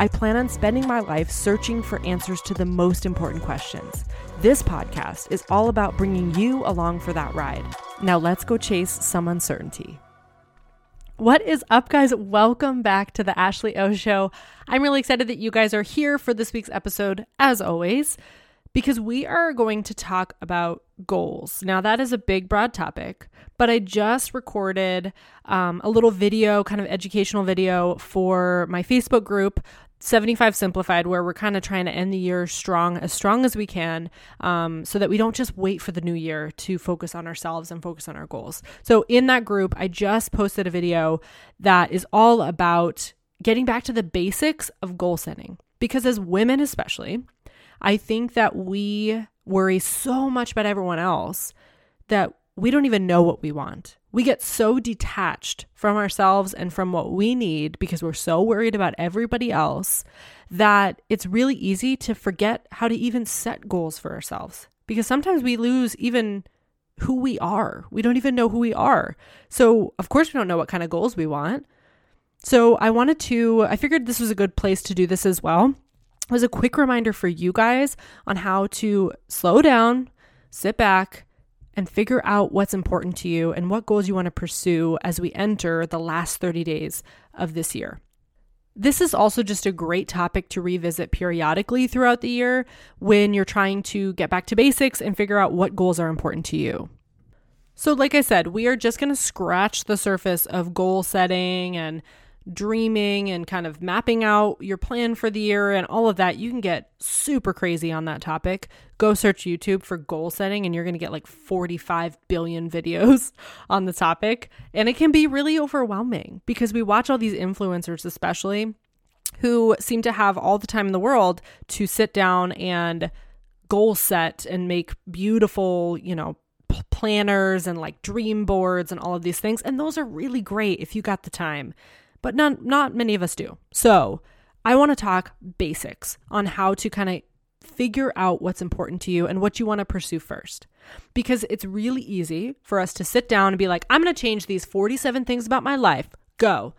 I plan on spending my life searching for answers to the most important questions. This podcast is all about bringing you along for that ride. Now let's go chase some uncertainty. What is up, guys? Welcome back to the Ashley O Show. I'm really excited that you guys are here for this week's episode, as always, because we are going to talk about goals. Now, that is a big, broad topic, but I just recorded um, a little video, kind of educational video for my Facebook group 75 simplified where we're kind of trying to end the year strong as strong as we can um, so that we don't just wait for the new year to focus on ourselves and focus on our goals. So in that group i just posted a video that is all about getting back to the basics of goal setting. Because as women especially i think that we worry so much about everyone else that we don't even know what we want we get so detached from ourselves and from what we need because we're so worried about everybody else that it's really easy to forget how to even set goals for ourselves. Because sometimes we lose even who we are. We don't even know who we are. So, of course, we don't know what kind of goals we want. So, I wanted to, I figured this was a good place to do this as well. It was a quick reminder for you guys on how to slow down, sit back, and figure out what's important to you and what goals you want to pursue as we enter the last 30 days of this year. This is also just a great topic to revisit periodically throughout the year when you're trying to get back to basics and figure out what goals are important to you. So, like I said, we are just going to scratch the surface of goal setting and dreaming and kind of mapping out your plan for the year and all of that, you can get super crazy on that topic. Go search YouTube for goal setting and you're going to get like 45 billion videos on the topic. And it can be really overwhelming because we watch all these influencers, especially who seem to have all the time in the world to sit down and goal set and make beautiful, you know, planners and like dream boards and all of these things. And those are really great if you got the time but not not many of us do. So, I want to talk basics on how to kind of figure out what's important to you and what you want to pursue first. Because it's really easy for us to sit down and be like, I'm going to change these 47 things about my life. Go.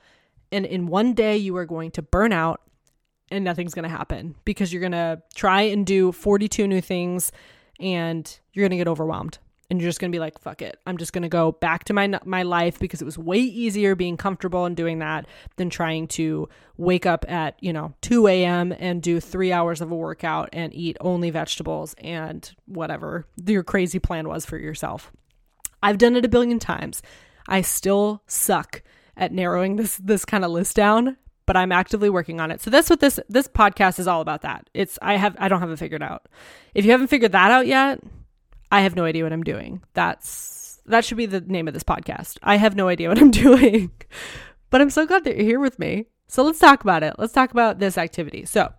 And in one day, you are going to burn out and nothing's going to happen because you're going to try and do 42 new things and you're going to get overwhelmed and you're just going to be like fuck it i'm just going to go back to my my life because it was way easier being comfortable and doing that than trying to wake up at you know 2 a.m and do three hours of a workout and eat only vegetables and whatever your crazy plan was for yourself i've done it a billion times i still suck at narrowing this this kind of list down but I'm actively working on it. So that's what this this podcast is all about that. It's I have I don't have it figured out. If you haven't figured that out yet, I have no idea what I'm doing. That's that should be the name of this podcast. I have no idea what I'm doing. but I'm so glad that you're here with me. So let's talk about it. Let's talk about this activity. So,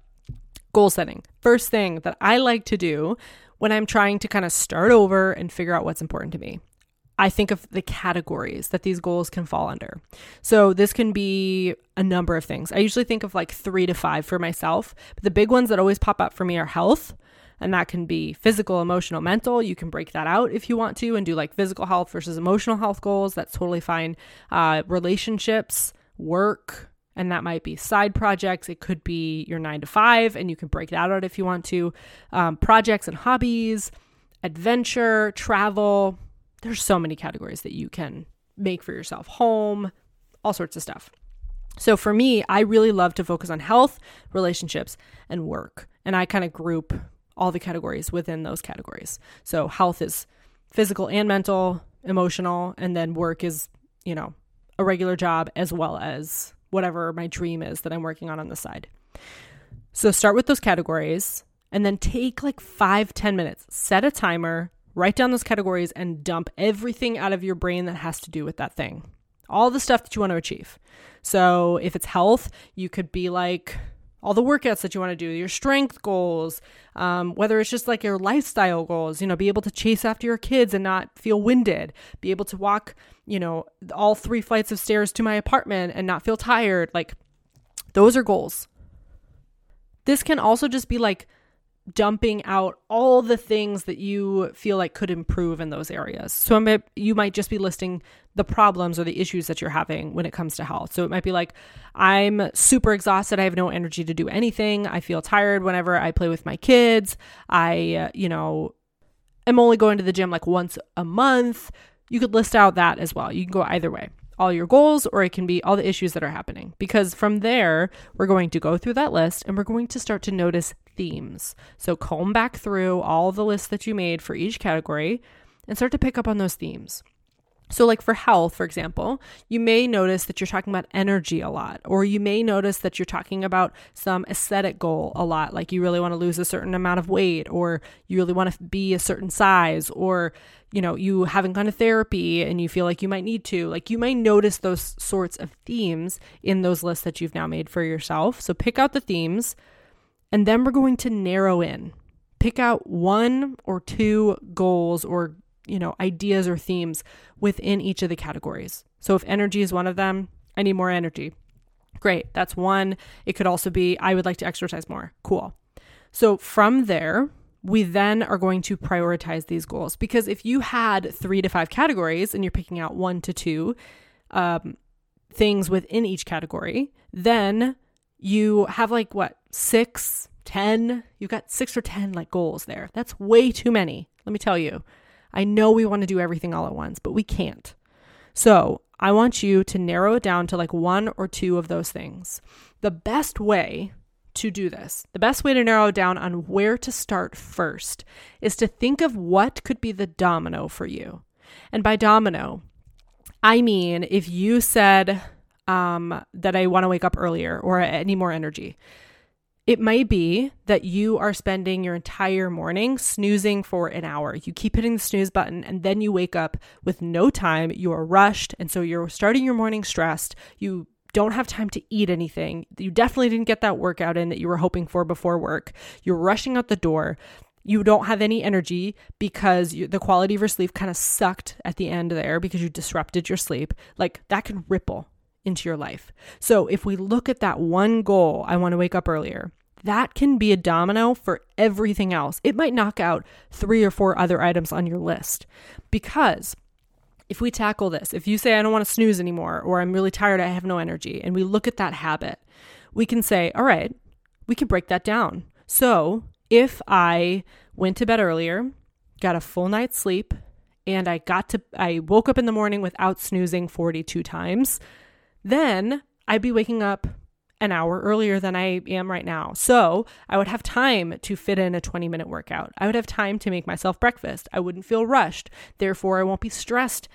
goal setting. First thing that I like to do when I'm trying to kind of start over and figure out what's important to me. I think of the categories that these goals can fall under. So, this can be a number of things. I usually think of like three to five for myself. But the big ones that always pop up for me are health, and that can be physical, emotional, mental. You can break that out if you want to and do like physical health versus emotional health goals. That's totally fine. Uh, relationships, work, and that might be side projects. It could be your nine to five, and you can break that out if you want to. Um, projects and hobbies, adventure, travel. There's so many categories that you can make for yourself. Home, all sorts of stuff. So for me, I really love to focus on health, relationships, and work. And I kind of group all the categories within those categories. So health is physical and mental, emotional, and then work is, you know, a regular job as well as whatever my dream is that I'm working on on the side. So start with those categories and then take like five ten minutes, set a timer, Write down those categories and dump everything out of your brain that has to do with that thing. All the stuff that you want to achieve. So if it's health, you could be like, all the workouts that you want to do, your strength goals, um, whether it's just like your lifestyle goals, you know, be able to chase after your kids and not feel winded, be able to walk, you know, all three flights of stairs to my apartment and not feel tired. Like, those are goals. This can also just be like dumping out all the things that you feel like could improve in those areas. So you might just be listing the problems or the issues that you're having when it comes to health. So it might be like, I'm super exhausted. I have no energy to do anything. I feel tired whenever I play with my kids. I, uh, you know, am only going to the gym like once a month. You could list out that as well. You can go either way all your goals or it can be all the issues that are happening. Because from there, we're going to go through that list and we're going to start to notice themes. So comb back through all the lists that you made for each category and start to pick up on those themes. So, like for health, for example, you may notice that you're talking about energy a lot, or you may notice that you're talking about some aesthetic goal a lot, like you really want to lose a certain amount of weight, or you really want to be a certain size, or you know, you haven't gone to therapy and you feel like you might need to. Like you may notice those sorts of themes in those lists that you've now made for yourself. So, pick out the themes, and then we're going to narrow in. Pick out one or two goals or you know, ideas or themes within each of the categories. So if energy is one of them, I need more energy. Great, that's one. It could also be I would like to exercise more. Cool. So from there, we then are going to prioritize these goals because if you had three to five categories and you're picking out one to two um, things within each category, then you have like what six, ten? You've got six or ten like goals there. That's way too many. Let me tell you. I know we want to do everything all at once, but we can't. So I want you to narrow it down to like one or two of those things. The best way to do this, the best way to narrow down on where to start first, is to think of what could be the domino for you. And by domino, I mean if you said um, that I want to wake up earlier or I need more energy, it may be that you are spending your entire morning snoozing for an hour. You keep hitting the snooze button and then you wake up with no time. You are rushed. And so you're starting your morning stressed. You don't have time to eat anything. You definitely didn't get that workout in that you were hoping for before work. You're rushing out the door. You don't have any energy because you, the quality of your sleep kind of sucked at the end there because you disrupted your sleep. Like that can ripple into your life. So if we look at that one goal, I want to wake up earlier that can be a domino for everything else. It might knock out three or four other items on your list because if we tackle this, if you say, I don't want to snooze anymore, or I'm really tired, I have no energy, and we look at that habit, we can say, all right, we can break that down. So if I went to bed earlier, got a full night's sleep, and I got to, I woke up in the morning without snoozing 42 times, then I'd be waking up an hour earlier than I am right now. So I would have time to fit in a 20 minute workout. I would have time to make myself breakfast. I wouldn't feel rushed. Therefore, I won't be stressed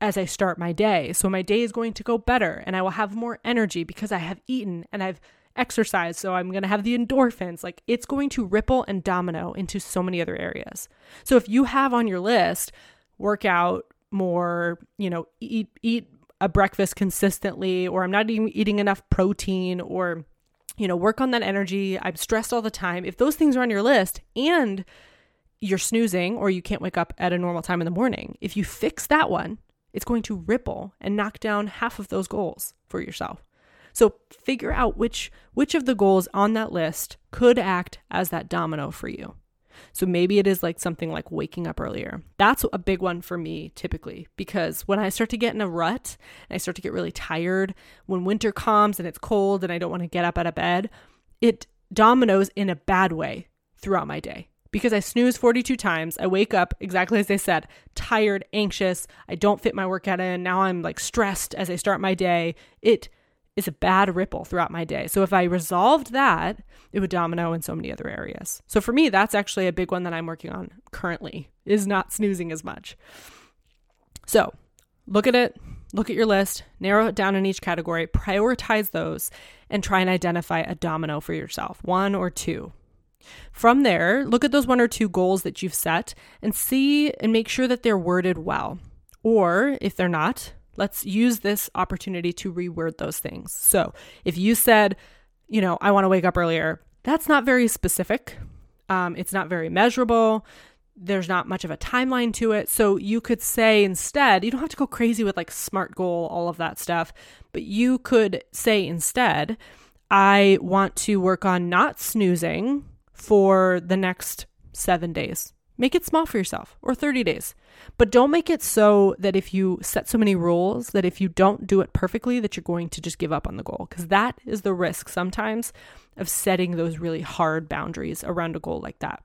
as I start my day. So my day is going to go better and I will have more energy because I have eaten and I've exercised. So I'm going to have the endorphins. Like it's going to ripple and domino into so many other areas. So if you have on your list, workout, more, you know, eat eat a breakfast consistently or I'm not even eating enough protein or you know, work on that energy. I'm stressed all the time. If those things are on your list and you're snoozing or you can't wake up at a normal time in the morning, if you fix that one, it's going to ripple and knock down half of those goals for yourself. So figure out which which of the goals on that list could act as that domino for you. So maybe it is like something like waking up earlier. That's a big one for me typically because when I start to get in a rut and I start to get really tired, when winter comes and it's cold and I don't want to get up out of bed, it dominoes in a bad way throughout my day because I snooze 42 times. I wake up exactly as they said, tired, anxious. I don't fit my workout in. Now I'm like stressed as I start my day. It is a bad ripple throughout my day. So if I resolved that, it would domino in so many other areas. So for me, that's actually a big one that I'm working on currently is not snoozing as much. So look at it, look at your list, narrow it down in each category, prioritize those, and try and identify a domino for yourself, one or two. From there, look at those one or two goals that you've set and see and make sure that they're worded well. Or if they're not, let's use this opportunity to reword those things. So if you said, you know, I want to wake up earlier, that's not very specific. Um, it's not very measurable. There's not much of a timeline to it. So you could say instead, you don't have to go crazy with like SMART goal, all of that stuff, but you could say instead, I want to work on not snoozing for the next seven days. Make it small for yourself or 30 days. But don't make it so that if you set so many rules that if you don't do it perfectly that you're going to just give up on the goal because that is the risk sometimes of setting those really hard boundaries around a goal like that.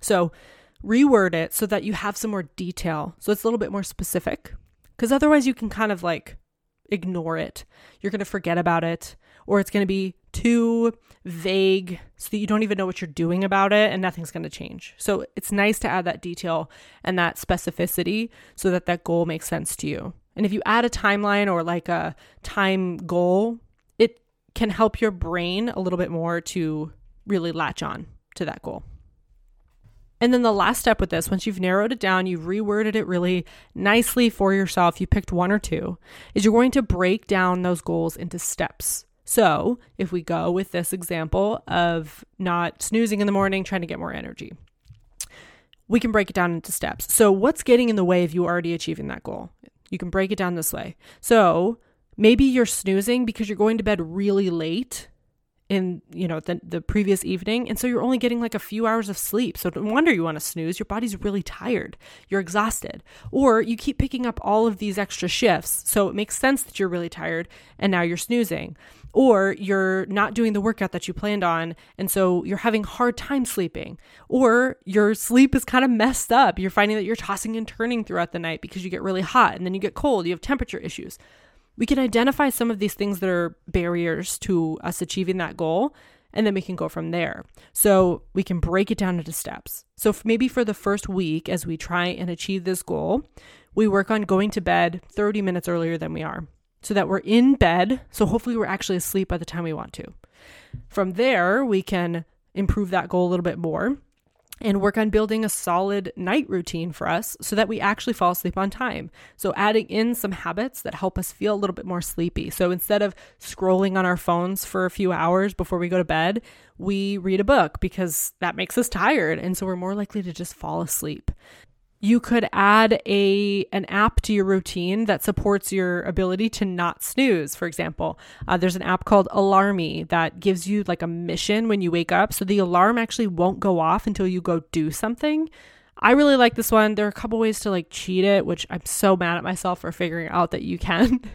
So, reword it so that you have some more detail. So it's a little bit more specific because otherwise you can kind of like ignore it. You're going to forget about it or it's going to be too vague so that you don't even know what you're doing about it and nothing's going to change. So it's nice to add that detail and that specificity so that that goal makes sense to you. And if you add a timeline or like a time goal, it can help your brain a little bit more to really latch on to that goal. And then the last step with this, once you've narrowed it down, you've reworded it really nicely for yourself, you picked one or two, is you're going to break down those goals into steps. So, if we go with this example of not snoozing in the morning, trying to get more energy, we can break it down into steps. So, what's getting in the way of you already achieving that goal? You can break it down this way. So, maybe you're snoozing because you're going to bed really late in you know the, the previous evening. And so you're only getting like a few hours of sleep. So no wonder you want to snooze. Your body's really tired. You're exhausted. Or you keep picking up all of these extra shifts. So it makes sense that you're really tired and now you're snoozing. Or you're not doing the workout that you planned on. And so you're having hard time sleeping. Or your sleep is kind of messed up. You're finding that you're tossing and turning throughout the night because you get really hot and then you get cold. You have temperature issues we can identify some of these things that are barriers to us achieving that goal and then we can go from there. So we can break it down into steps. So maybe for the first week, as we try and achieve this goal, we work on going to bed 30 minutes earlier than we are so that we're in bed. So hopefully we're actually asleep by the time we want to. From there, we can improve that goal a little bit more and work on building a solid night routine for us so that we actually fall asleep on time. So, adding in some habits that help us feel a little bit more sleepy. So, instead of scrolling on our phones for a few hours before we go to bed, we read a book because that makes us tired. And so, we're more likely to just fall asleep you could add a an app to your routine that supports your ability to not snooze for example. Uh, there's an app called alarmy that gives you like a mission when you wake up. So the alarm actually won't go off until you go do something. I really like this one. There are a couple ways to like cheat it which i'm so mad at myself for figuring out that you can.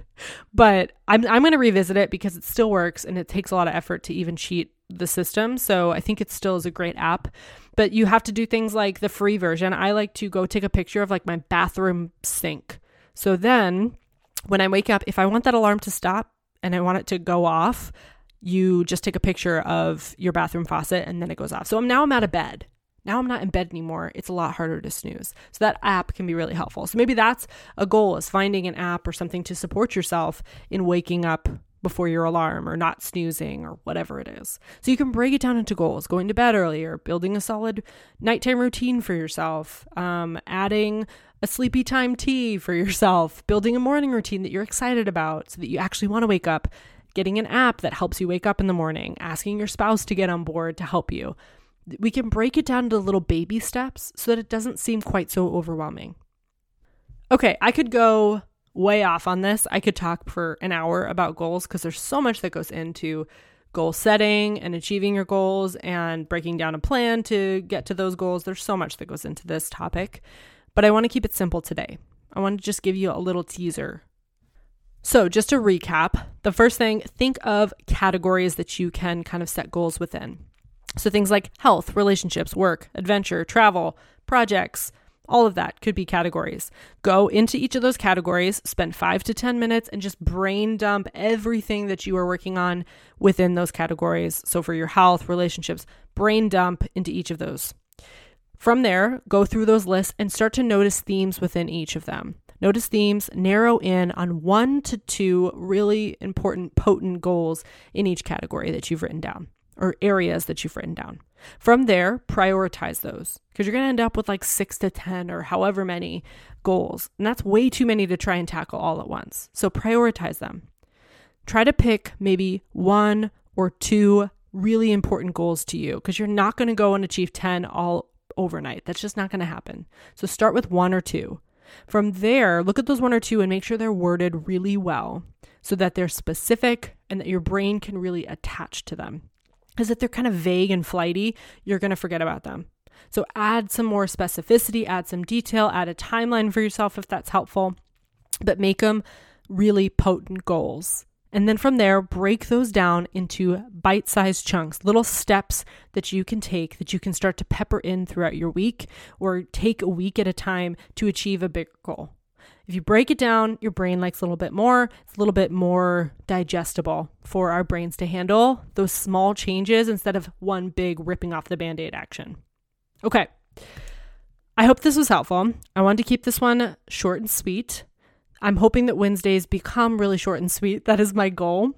But i'm, I'm going to revisit it because it still works and it takes a lot of effort to even cheat the system. So i think it still is a great app but you have to do things like the free version. I like to go take a picture of like my bathroom sink. So then when I wake up, if I want that alarm to stop and I want it to go off, you just take a picture of your bathroom faucet and then it goes off. So now I'm out of bed. Now I'm not in bed anymore. It's a lot harder to snooze. So that app can be really helpful. So maybe that's a goal is finding an app or something to support yourself in waking up before your alarm or not snoozing or whatever it is. So you can break it down into goals going to bed earlier, building a solid nighttime routine for yourself, um, adding a sleepy time tea for yourself, building a morning routine that you're excited about so that you actually want to wake up, getting an app that helps you wake up in the morning, asking your spouse to get on board to help you. We can break it down into little baby steps so that it doesn't seem quite so overwhelming. Okay, I could go way off on this. I could talk for an hour about goals because there's so much that goes into goal setting and achieving your goals and breaking down a plan to get to those goals. There's so much that goes into this topic, but I want to keep it simple today. I want to just give you a little teaser. So, just to recap, the first thing, think of categories that you can kind of set goals within. So, things like health, relationships, work, adventure, travel, projects, all of that could be categories. Go into each of those categories, spend five to 10 minutes, and just brain dump everything that you are working on within those categories. So, for your health, relationships, brain dump into each of those. From there, go through those lists and start to notice themes within each of them. Notice themes, narrow in on one to two really important, potent goals in each category that you've written down or areas that you've written down. From there, prioritize those because you're going to end up with like six to 10 or however many goals. And that's way too many to try and tackle all at once. So prioritize them. Try to pick maybe one or two really important goals to you because you're not going to go and achieve 10 all overnight. That's just not going to happen. So start with one or two. From there, look at those one or two and make sure they're worded really well so that they're specific and that your brain can really attach to them. Because if they're kind of vague and flighty, you're going to forget about them. So add some more specificity, add some detail, add a timeline for yourself if that's helpful, but make them really potent goals. And then from there, break those down into bite sized chunks, little steps that you can take that you can start to pepper in throughout your week or take a week at a time to achieve a bigger goal. If you break it down, your brain likes a little bit more. It's a little bit more digestible for our brains to handle those small changes instead of one big ripping off the band aid action. Okay. I hope this was helpful. I wanted to keep this one short and sweet. I'm hoping that Wednesdays become really short and sweet. That is my goal.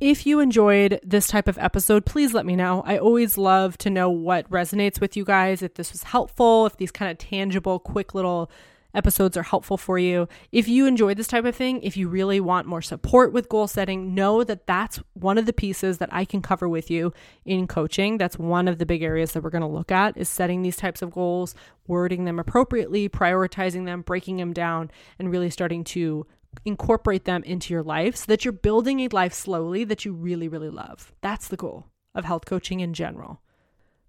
If you enjoyed this type of episode, please let me know. I always love to know what resonates with you guys, if this was helpful, if these kind of tangible, quick little episodes are helpful for you. If you enjoy this type of thing, if you really want more support with goal setting, know that that's one of the pieces that I can cover with you in coaching. That's one of the big areas that we're going to look at is setting these types of goals, wording them appropriately, prioritizing them, breaking them down, and really starting to incorporate them into your life so that you're building a life slowly that you really, really love. That's the goal of health coaching in general.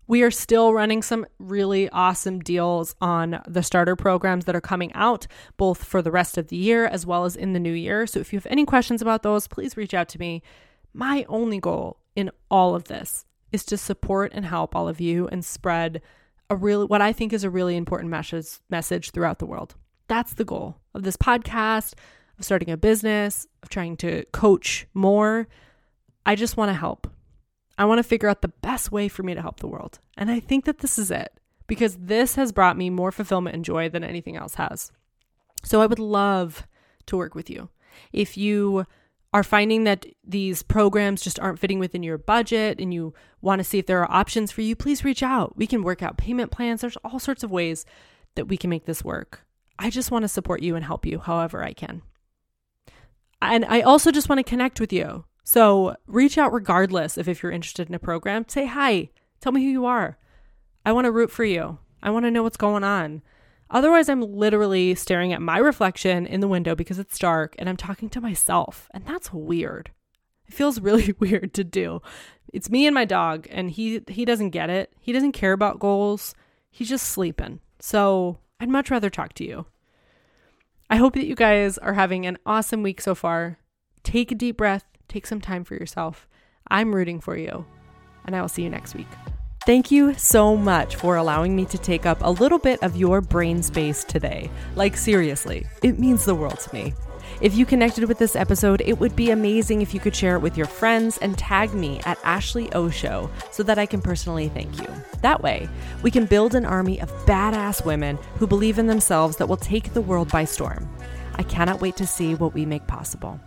We are still running some really awesome deals on the starter programs that are coming out, both for the rest of the year as well as in the new year. So if you have any questions about those, please reach out to me. My only goal in all of this is to support and help all of you and spread a really what I think is a really important message message throughout the world. That's the goal of this podcast, of starting a business, of trying to coach more. I just want to help. I want to figure out the best way for me to help the world. And I think that this is it because this has brought me more fulfillment and joy than anything else has. So I would love to work with you. If you are finding that these programs just aren't fitting within your budget and you want to see if there are options for you, please reach out. We can work out payment plans. There's all sorts of ways that we can make this work. I just want to support you and help you however I can. And I also just want to connect with you. So reach out regardless of if you're interested in a program. Say hi. Tell me who you are. I want to root for you. I want to know what's going on. Otherwise, I'm literally staring at my reflection in the window because it's dark and I'm talking to myself. And that's weird. It feels really weird to do. It's me and my dog, and he he doesn't get it. He doesn't care about goals. He's just sleeping. So I'd much rather talk to you. I hope that you guys are having an awesome week so far. Take a deep breath Take some time for yourself. I'm rooting for you, and I will see you next week. Thank you so much for allowing me to take up a little bit of your brain space today. Like, seriously, it means the world to me. If you connected with this episode, it would be amazing if you could share it with your friends and tag me at Ashley O Show so that I can personally thank you. That way, we can build an army of badass women who believe in themselves that will take the world by storm. I cannot wait to see what we make possible.